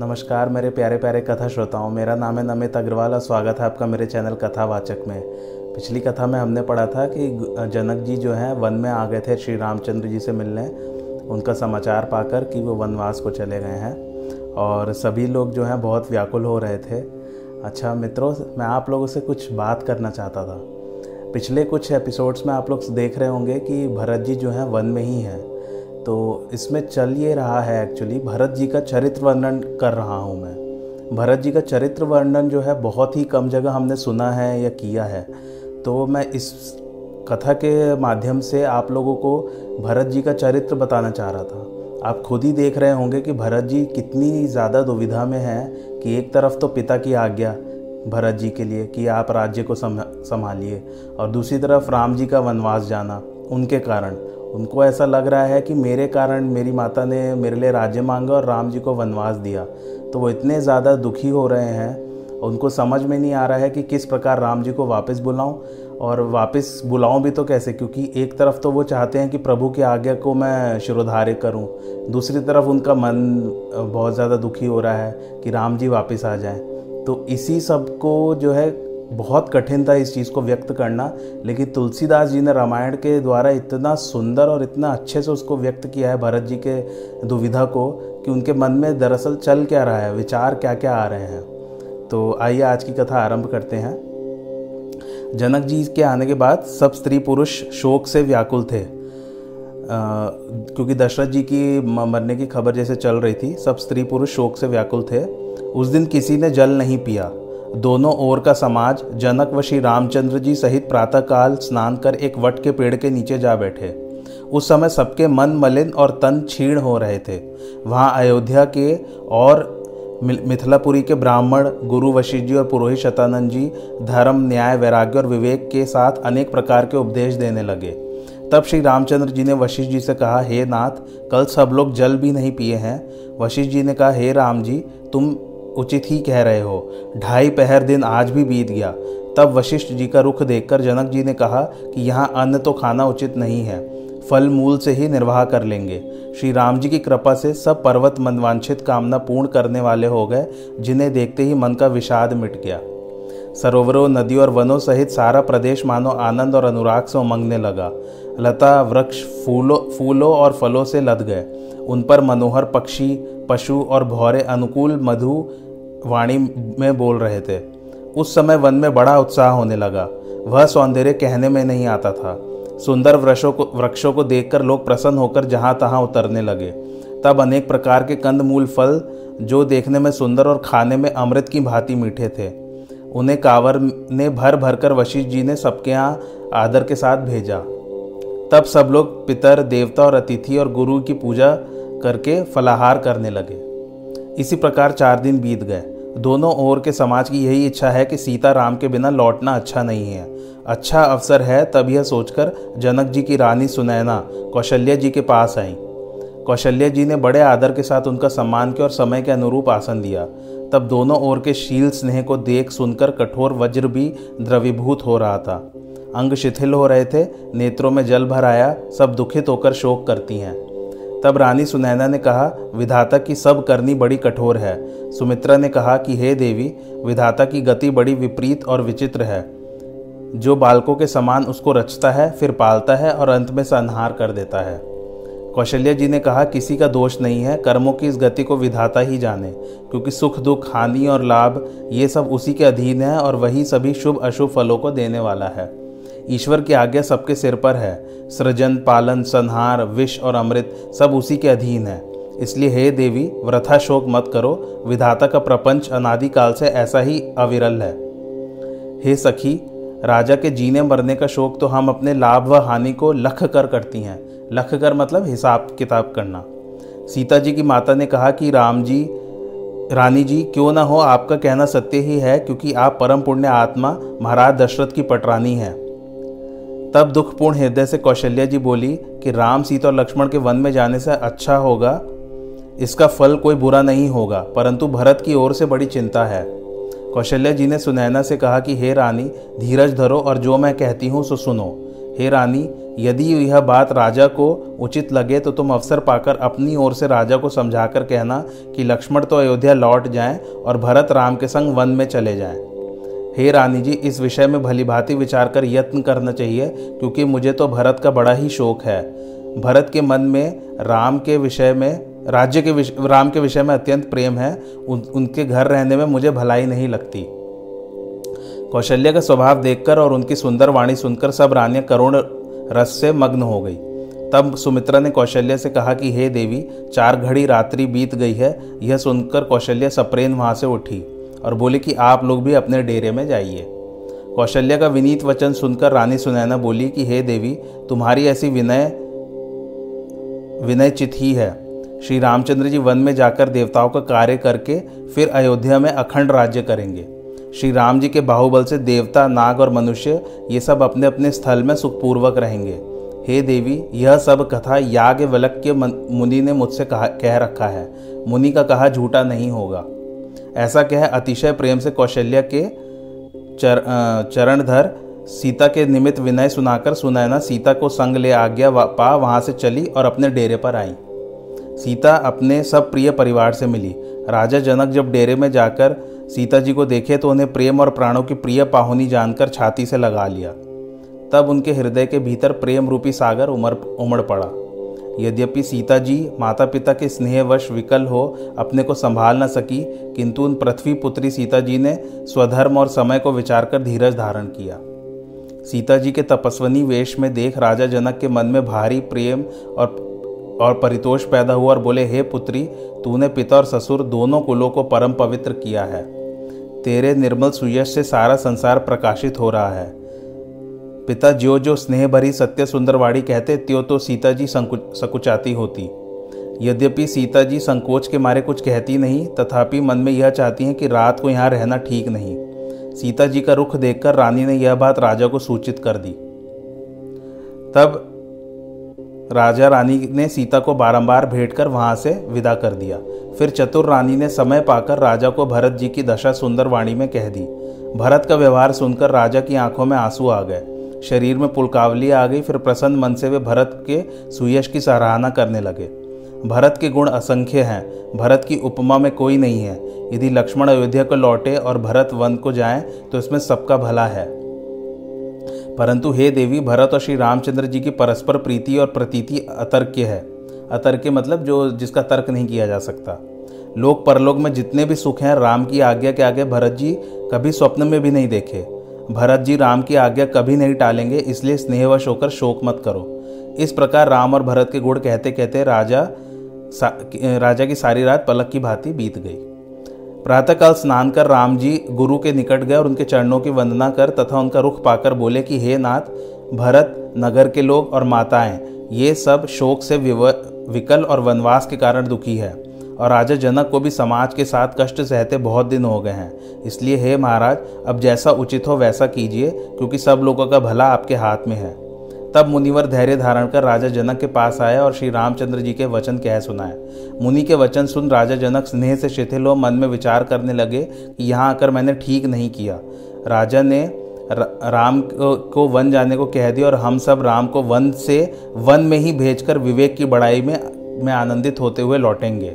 नमस्कार, मेरे प्यारे प्यारे कथा श्रोताओं, मेरा नाम है नमित अग्रवाल और स्वागत है आपका मेरे चैनल कथावाचक में। पिछली कथा में हमने पढ़ा था कि जनक जी जो हैं, वन में आ गए थे श्री रामचंद्र जी से मिलने। उनका समाचार पाकर कि वो वनवास को चले गए हैं और सभी लोग जो हैं, बहुत व्याकुल हो रहे थे। अच्छा मित्रों, मैं आप लोगों से कुछ बात करना चाहता था। पिछले कुछ एपिसोड्स में आप लोग देख रहे होंगे कि भरत जी जो हैं, वन में ही हैं। तो इसमें चल ये रहा है एक्चुअली भरत जी का चरित्र वर्णन कर रहा हूँ मैं। भरत जी का चरित्र वर्णन जो है, बहुत ही कम जगह हमने सुना है या किया है। तो मैं इस कथा के माध्यम से आप लोगों को भरत जी का चरित्र बताना चाह रहा था। आप खुद ही देख रहे होंगे कि भरत जी कितनी ज़्यादा दुविधा में हैं कि एक तरफ़ तो पिता की आज्ञा भरत जी के लिए कि आप राज्य को संभालिए और दूसरी तरफ़ राम जी का वनवास जाना उनके कारण। उनको ऐसा लग रहा है कि मेरे कारण मेरी माता ने मेरे लिए राज्य मांगा और राम जी को वनवास दिया। तो वो इतने ज़्यादा दुखी हो रहे हैं, उनको समझ में नहीं आ रहा है कि किस प्रकार राम जी को वापस बुलाऊं। और वापस बुलाऊं भी तो कैसे? क्योंकि एक तरफ़ तो वो चाहते हैं कि प्रभु की आज्ञा को मैं शिरोधार्य करूँ। दूसरी तरफ़ उनका मन बहुत ज़्यादा दुखी हो रहा है कि राम जी वापस आ जाएँ। तो इसी सबको जो है बहुत कठिन था इस चीज़ को व्यक्त करना लेकिन तुलसीदास जी ने रामायण के द्वारा इतना सुंदर और इतना अच्छे से उसको व्यक्त किया है भरत जी के दुविधा को कि उनके मन में दरअसल चल क्या रहा है विचार क्या क्या आ रहे हैं। तो आइए आज की कथा आरंभ करते हैं। जनक जी के आने के बाद सब स्त्री पुरुष शोक से व्याकुल थे। आ, क्योंकि दशरथ जी की मरने की खबर जैसे चल रही थी सब स्त्री पुरुष शोक से व्याकुल थे। उस दिन किसी ने जल नहीं पिया। दोनों ओर का समाज जनक व श्री रामचंद्र जी सहित प्रातःकाल स्नान कर एक वट के पेड़ के नीचे जा बैठे। उस समय सबके मन मलिन और तन क्षीण हो रहे थे। वहाँ अयोध्या के और मिथिलापुरी के ब्राह्मण गुरु वशिष्ठ जी और पुरोहित शतानंद जी धर्म, न्याय, वैराग्य और विवेक के साथ अनेक प्रकार के उपदेश देने लगे। तब श्री रामचंद्र जी ने वशिष्ठ जी से कहा, हे नाथ, कल सब लोग जल भी नहीं पिए हैं। वशिष्ठ जी ने कहा, हे राम जी, तुम उचित ही कह रहे हो। ढाई पहर दिन आज भी बीत गया। तब वशिष्ठ जी का रुख देखकर जनक जी ने कहा कि यहाँ अन्न तो खाना उचित नहीं है। फल मूल से ही निर्वाह कर लेंगे। श्री राम जी की कृपा से सब पर्वत मनवांछित कामना पूर्ण करने वाले हो गए, जिन्हें देखते ही मन का विषाद मिट गया। सरोवरों, नदियों और वनों सहित सारा प्रदेश मानो आनंद और अनुराग से उमंगने लगा। लता, वृक्ष, फूलों फूलों और फलों से लद गए। उन पर मनोहर पक्षी, पशु और भौरे अनुकूल मधु वाणी में बोल रहे थे। उस समय वन में बड़ा उत्साह होने लगा। वह सौंदर्य कहने में नहीं आता था। सुंदर वृक्षों को वृक्षों को देखकर लोग प्रसन्न होकर जहाँ तहां उतरने लगे। तब अनेक प्रकार के कंद मूल फल, जो देखने में सुंदर और खाने में अमृत की भांति मीठे थे। उन्हें कांवर ने भर भर कर वशिष्ठ जी ने सबके यहाँ आदर के साथ भेजा। तब सब लोग पितर, देवता और अतिथि और गुरु की पूजा करके फलाहार करने लगे। इसी प्रकार चार दिन बीत गए। दोनों ओर के समाज की यही इच्छा है कि सीता राम के बिना लौटना अच्छा नहीं है। अच्छा अवसर है तब यह सोचकर जनक जी की रानी सुनैना, कौशल्या जी के पास आई। कौशल्या जी ने बड़े आदर के साथ उनका सम्मान किया और समय के अनुरूप आसन दिया। तब दोनों ओर के शील स्नेह को देख सुनकर कठोर वज्र भी द्रवीभूत हो रहा था। अंग शिथिल हो रहे थे, नेत्रों में जल भर आया, सब दुखित होकर शोक करती हैं। तब रानी सुनैना ने कहा, विधाता की सब करनी बड़ी कठोर है। सुमित्रा ने कहा कि, हे देवी, विधाता की गति बड़ी विपरीत और विचित्र है। जो बालकों के समान उसको रचता है, फिर पालता है और अंत में संहार कर देता है। कौशल्या जी ने कहा, किसी का दोष नहीं है, कर्मों की इस गति को विधाता ही जाने, क्योंकि सुख, दुख, हानि और लाभ, ये सब उसी के अधीन है और वही सभी शुभ, अशुभ फलों को देने वाला है। ईश्वर की आज्ञा सबके सिर पर है। सृजन, पालन, संहार, विष और अमृत सब उसी के अधीन है। इसलिए हे देवी वृथा शोक मत करो। विधाता का प्रपंच अनादिकाल से ऐसा ही अविरल है। हे सखी, राजा के जीने मरने का शोक तो हम अपने लाभ व हानि को लख कर करती हैं। लख कर मतलब हिसाब किताब करना। सीता जी की माता ने कहा कि राम जी, रानी जी, क्यों ना हो, आपका कहना सत्य ही है, क्योंकि आप परम पुण्य आत्मा, महाराज दशरथ की पटरानी हैं। तब दुखपूर्ण हृदय से कौशल्या जी बोली कि राम, सीता और लक्ष्मण के वन में जाने से अच्छा होगा, इसका फल कोई बुरा नहीं होगा, परंतु भरत की ओर से बड़ी चिंता है कौशल्या जी ने सुनैना से कहा कि, हे रानी, धीरज धरो और जो मैं कहती हूँ सो सुनो हे रानी, यदि यह बात राजा को उचित लगे तो तुम अवसर पाकर अपनी ओर से राजा को समझाकर कहना कि लक्ष्मण तो अयोध्या लौट जाएँ और भरत राम के संग वन में चले जाएँ। हे रानी जी इस विषय में भली भांति विचार कर यत्न करना चाहिए क्योंकि मुझे तो भरत का बड़ा ही शौक है। भरत के मन में राम के विषय में राज्य के विषय राम के विषय में अत्यंत प्रेम है। उन, उनके घर रहने में मुझे भलाई नहीं लगती। कौशल्य का स्वभाव देखकर और उनकी सुंदर वाणी सुनकर सब रानियाँ करुण रस से मग्न हो गई। तब सुमित्रा ने कौशल्य से कहा कि हे देवी चार घड़ी रात्रि बीत गई है। यह सुनकर कौशल्य सप्रेन वहाँ से उठी। और बोले कि आप लोग भी अपने डेरे में जाइए। कौशल्या का विनीत वचन सुनकर रानी सुनैना बोली कि, हे देवी, तुम्हारी ऐसी विनय विनय चित ही है। श्री रामचंद्र जी वन में जाकर देवताओं का कार्य करके फिर अयोध्या में अखंड राज्य करेंगे। श्री राम जी के बाहुबल से देवता, नाग और मनुष्य, ये सब अपने अपने स्थल में सुखपूर्वक रहेंगे। हे देवी, यह सब कथा याग वलक्य मुनि ने मुझसे कह रखा है। मुनि का कहा, झूठा नहीं होगा। ऐसा कह अतिशय प्रेम से कौशल्या के चर, चरणधर सीता के निमित्त विनय सुनाकर सुनैना सीता को संग ले आ आज्ञा पा वहाँ से चली और अपने डेरे पर आई। सीता अपने सब प्रिय परिवार से मिली। राजा जनक जब डेरे में जाकर सीता जी को देखे तो उन्हें प्रेम और प्राणों की प्रिय पाहुनी जानकर छाती से लगा लिया। तब उनके हृदय के भीतर प्रेम रूपी सागर उमड़ उमड़ पड़ा। यद्यपि सीता जी माता पिता के स्नेहवश विकल हो, अपने को संभाल न सकी, किंतु उन पृथ्वी पुत्री सीता जी ने स्वधर्म और समय को विचार कर धीरज धारण किया। सीता जी के तपस्वनी वेश में देख राजा जनक के मन में भारी प्रेम और और परितोष पैदा हुआ और बोले, हे पुत्री, तूने पिता और ससुर दोनों कुलों को परम पवित्र किया है। तेरे निर्मल सुयश से सारा संसार प्रकाशित हो रहा है। पिता ज्यो जो स्नेह भरी सत्य सुंदरवाड़ी कहते, त्यो तो सीता जी सकुचाती होती। यद्यपि सीता जी संकोच के मारे कुछ कहती नहीं, तथापि मन में यह चाहती हैं कि रात को यहाँ रहना ठीक नहीं। सीता जी का रुख देखकर रानी ने यह बात राजा को सूचित कर दी। तब राजा रानी ने सीता को बारंबार भेंट कर वहाँ से विदा कर दिया। फिर चतुर रानी ने समय पाकर राजा को भरत जी की दशा सुंदर वाणी में कह दी। भरत का व्यवहार सुनकर राजा की आँखों में आँसू आ गए। शरीर में पुलकावली आ गई, फिर प्रसन्न मन से वे भरत के सुयश की सराहना करने लगे। भरत के गुण असंख्य हैं, भरत की उपमा में कोई नहीं है। यदि लक्ष्मण अयोध्या को लौटे और भरत वन को जाए तो इसमें सबका भला है। परंतु हे देवी, भरत और श्री रामचंद्र जी की परस्पर प्रीति और प्रतीति अतर्क्य है। अतर्क्य मतलब जो जिसका तर्क नहीं किया जा सकता। लोक परलोक में जितने भी सुख हैं, राम की आज्ञा के आगे भरत जी कभी स्वप्न में भी नहीं देखे। भरत जी राम की आज्ञा कभी नहीं टालेंगे, इसलिए स्नेहवश होकर शोक मत करो। इस प्रकार राम और भरत के गुण कहते कहते राजा राजा की सारी रात पलक की भांति बीत गई। प्रातःकाल स्नान कर राम जी गुरु के निकट गए और उनके चरणों की वंदना कर तथा उनका रुख पाकर बोले कि, हे नाथ, भरत, नगर के लोग और माताएँ, ये सब शोक से विकल और वनवास के कारण दुखी है। और राजा जनक को भी समाज के साथ कष्ट सहते बहुत दिन हो गए हैं। इसलिए हे महाराज, अब जैसा उचित हो वैसा कीजिए, क्योंकि सब लोगों का भला आपके हाथ में है। तब मुनिवर धैर्य धारण कर राजा जनक के पास आया और श्री रामचंद्र जी के वचन कह सुनाए। मुनि के वचन सुन राजा जनक स्नेह से शिथिल हो मन में विचार करने लगे कि यहाँ आकर मैंने ठीक नहीं किया। राजा ने राम को वन जाने को कह दिया और हम सब राम को वन से वन में ही भेजकर विवेक की बड़ाई में में आनंदित होते हुए लौटेंगे।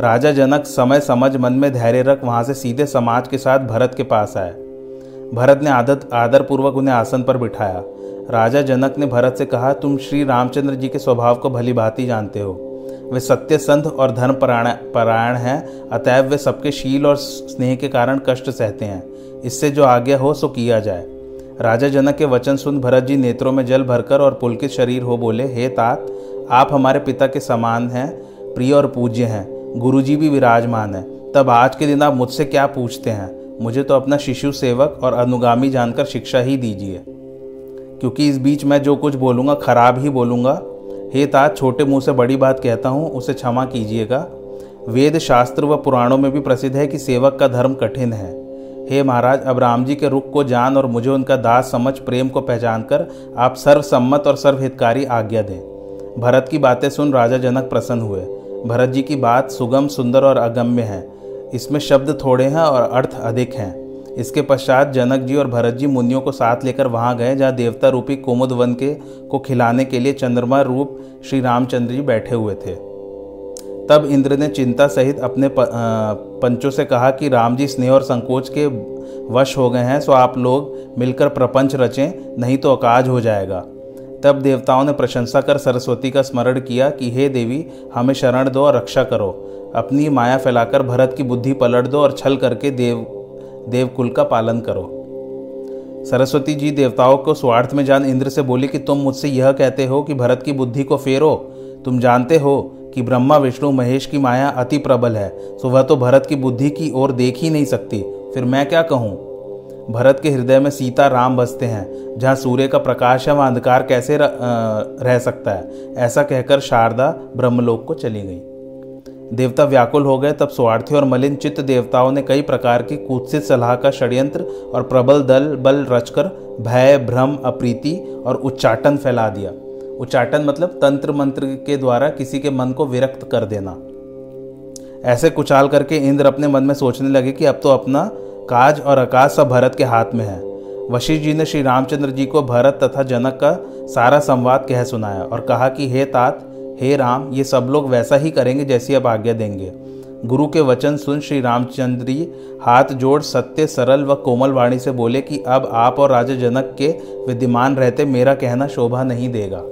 राजा जनक समय समझ मन में धैर्य रख वहाँ से सीधे समाज के साथ भरत के पास आए। भरत ने आदत, आदरपूर्वक उन्हें आसन पर बिठाया। राजा जनक ने भरत से कहा, तुम श्री रामचंद्र जी के स्वभाव को भली भांति जानते हो। वे सत्य संत और धर्म परायण हैं, अतएव वे सबके शील और स्नेह के कारण कष्ट सहते हैं। इससे जो आज्ञा हो, सो किया जाए। राजा जनक के वचन सुन भरत जी नेत्रों में जल भरकर और पुलकित शरीर हो बोले, हे तात, आप हमारे पिता के समान हैं, प्रिय और पूज्य हैं। गुरुजी भी विराजमान है। तब आज के दिन आप मुझसे क्या पूछते हैं? मुझे तो अपना शिशु सेवक और अनुगामी जानकर शिक्षा ही दीजिए। क्योंकि इस बीच मैं जो कुछ बोलूँगा, खराब ही बोलूँगा। हे तात छोटे मुँह से बड़ी बात कहता हूँ, उसे क्षमा कीजिएगा। वेद शास्त्र व पुराणों में भी प्रसिद्ध है कि सेवक का धर्म कठिन है। हे महाराज, अब राम जी के रुख को जान और मुझे उनका दास समझ, प्रेम को पहचान कर आप सर्वसम्मत और सर्वहितकारी आज्ञा दें। भरत की बातें सुन राजा जनक प्रसन्न हुए। भरत जी की बात सुगम, सुंदर और अगम्य है। इसमें शब्द थोड़े हैं और अर्थ अधिक हैं। इसके पश्चात जनक जी और भरत जी मुनियों को साथ लेकर वहाँ गए, जहाँ देवता रूपी कुमुद वन के को खिलाने के लिए चंद्रमा रूप श्री रामचंद्र जी बैठे हुए थे। तब इंद्र ने चिंता सहित अपने पंचों से कहा कि राम जी स्नेह और संकोच के वश हो गए हैं, सो आप लोग मिलकर प्रपंच रचें, नहीं तो अकाज हो जाएगा। तब देवताओं ने प्रशंसा कर सरस्वती का स्मरण किया कि, हे देवी, हमें शरण दो और रक्षा करो। अपनी माया फैलाकर भरत की बुद्धि पलट दो और छल करके देव, देवकुल का पालन करो। सरस्वती जी देवताओं को स्वार्थ में जान इंद्र से बोली कि, तुम मुझसे यह कहते हो कि भरत की बुद्धि को फेरो। तुम जानते हो कि ब्रह्मा, विष्णु, महेश की माया अति प्रबल है सो वह तो भरत की बुद्धि की ओर देख ही नहीं सकती। फिर मैं क्या कहूँ? भरत के हृदय में सीता राम बसते हैं, जहाँ सूर्य का प्रकाश है, वह अंधकार कैसे रह सकता है? ऐसा कहकर शारदा ब्रह्मलोक को चली गई। देवता व्याकुल हो गए, तब स्वार्थी और मलिन चित्त देवताओं ने कई प्रकार की कुत्सित सलाह का षड्यंत्र और प्रबल दल, बल रचकर भय, भ्रम, अप्रीति और उच्चाटन फैला दिया। उच्चाटन मतलब तंत्र मंत्र के द्वारा किसी के मन को विरक्त कर देना। ऐसे कुचाल करके इंद्र अपने मन में सोचने लगे कि अब तो अपना काज और आकाश सब भरत के हाथ में है। वशिष्ठ जी ने श्री रामचंद्र जी को भरत तथा जनक का सारा संवाद कह सुनाया और कहा कि, हे तात, हे राम, ये सब लोग वैसा ही करेंगे जैसी आप आज्ञा देंगे। गुरु के वचन सुन श्री रामचंद्र जी हाथ जोड़ सत्य, सरल व कोमल वाणी से बोले कि, अब आप और राजा जनक के विद्यमान रहते मेरा कहना शोभा नहीं देगा।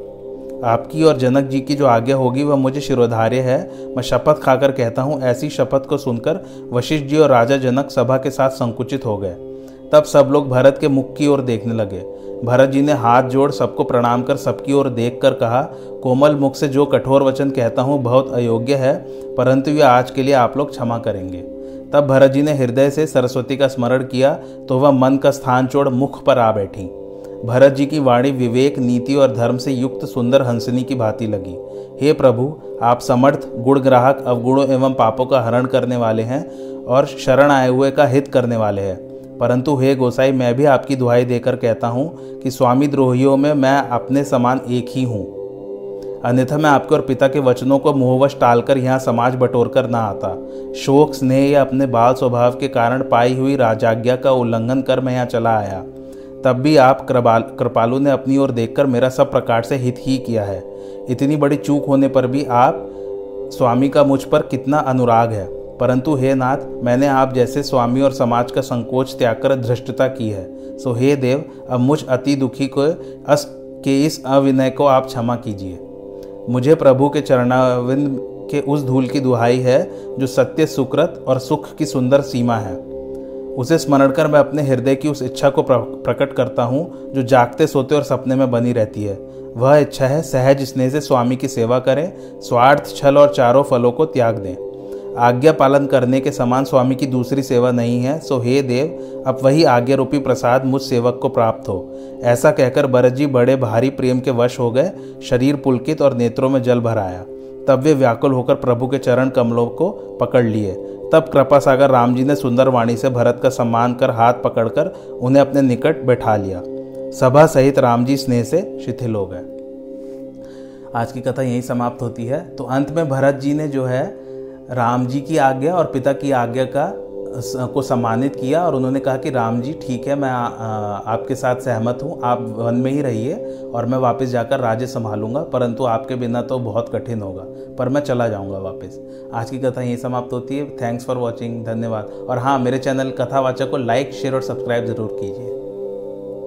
आपकी और जनक जी की जो आज्ञा होगी, वह मुझे शिरोधार्य है। मैं शपथ खाकर कहता हूँ, ऐसी शपथ को सुनकर वशिष्ठ जी और राजा जनक सभा के साथ संकुचित हो गए। तब सब लोग भरत के मुख की ओर देखने लगे। भरत जी ने हाथ जोड़ सबको प्रणाम कर, सबकी ओर देख कर कहा, कोमल मुख से जो कठोर वचन कहता हूँ, बहुत अयोग्य है, परंतु यह आज के लिए आप लोग क्षमा करेंगे। तब भरत जी ने हृदय से सरस्वती का स्मरण किया तो वह मन का स्थान छोड़ मुख पर आ बैठी। भरत जी की वाणी विवेक, नीति और धर्म से युक्त सुंदर हंसनी की भांति लगी। हे प्रभु, आप समर्थ, गुण ग्राहक, अवगुणों एवं पापों का हरण करने वाले हैं और शरण आए हुए का हित करने वाले हैं। परंतु हे गोसाई, मैं भी आपकी दुहाई देकर कहता हूँ कि स्वामी द्रोहियों में मैं अपने समान एक ही हूँ। अन्यथा मैं आपके और पिता के वचनों को मोहवश टालकर यहाँ समाज बटोर कर ना आता। शोक, स्नेह या अपने बाल स्वभाव के कारण पाई हुई राजाज्ञा का उल्लंघन कर मैं यहाँ चला आया। तब भी आप कृपाल, कृपालु ने अपनी ओर देखकर मेरा सब प्रकार से हित ही किया है। इतनी बड़ी चूक होने पर भी आप स्वामी का मुझ पर कितना अनुराग है। परंतु हे नाथ, मैंने आप जैसे स्वामी और समाज का संकोच त्याग कर धृष्टता की है। सो हे देव, अब मुझ अति दुखी को अस, के इस अविनय को आप क्षमा कीजिए। मुझे प्रभु के चरणाविंद के उस धूल की दुहाई है, जो सत्य, सुकृत और सुख की सुंदर सीमा है। उसे स्मरण कर मैं अपने हृदय की उस इच्छा को प्रकट करता हूँ, जो जागते, सोते और सपने में बनी रहती है। वह इच्छा है सहज स्नेह से स्वामी की सेवा करें, स्वार्थ छल और चारों फलों को त्याग दें। आज्ञा पालन करने के समान स्वामी की दूसरी सेवा नहीं है, सो हे देव, अब वही आज्ञा रूपी प्रसाद मुझ सेवक को प्राप्त हो। ऐसा कहकर भरत जी बड़े भारी प्रेम के वश हो गए, शरीर पुलकित और नेत्रों में जल भराया तब वे व्याकुल होकर प्रभु के चरण कमलों को पकड़ लिए। तब कृपा सागर राम जी ने सुंदर वाणी से भरत का सम्मान कर हाथ पकड़कर उन्हें अपने निकट बैठा लिया। सभा सहित राम जी स्नेह से शिथिल हो गए। आज की कथा यही समाप्त होती है। तो अंत में भरत जी ने जो है राम जी की आज्ञा और पिता की आज्ञा का को सम्मानित किया और उन्होंने कहा कि राम जी ठीक है मैं आ, आपके साथ सहमत हूँ आप वन में ही रहिए और मैं वापस जाकर राज्य संभालूँगा परंतु आपके बिना तो बहुत कठिन होगा पर मैं चला जाऊँगा वापस। आज की कथा यही समाप्त होती है। थैंक्स फॉर वॉचिंग धन्यवाद। और हाँ मेरे चैनल कथावाचक को लाइक शेयर और सब्सक्राइब ज़रूर कीजिए।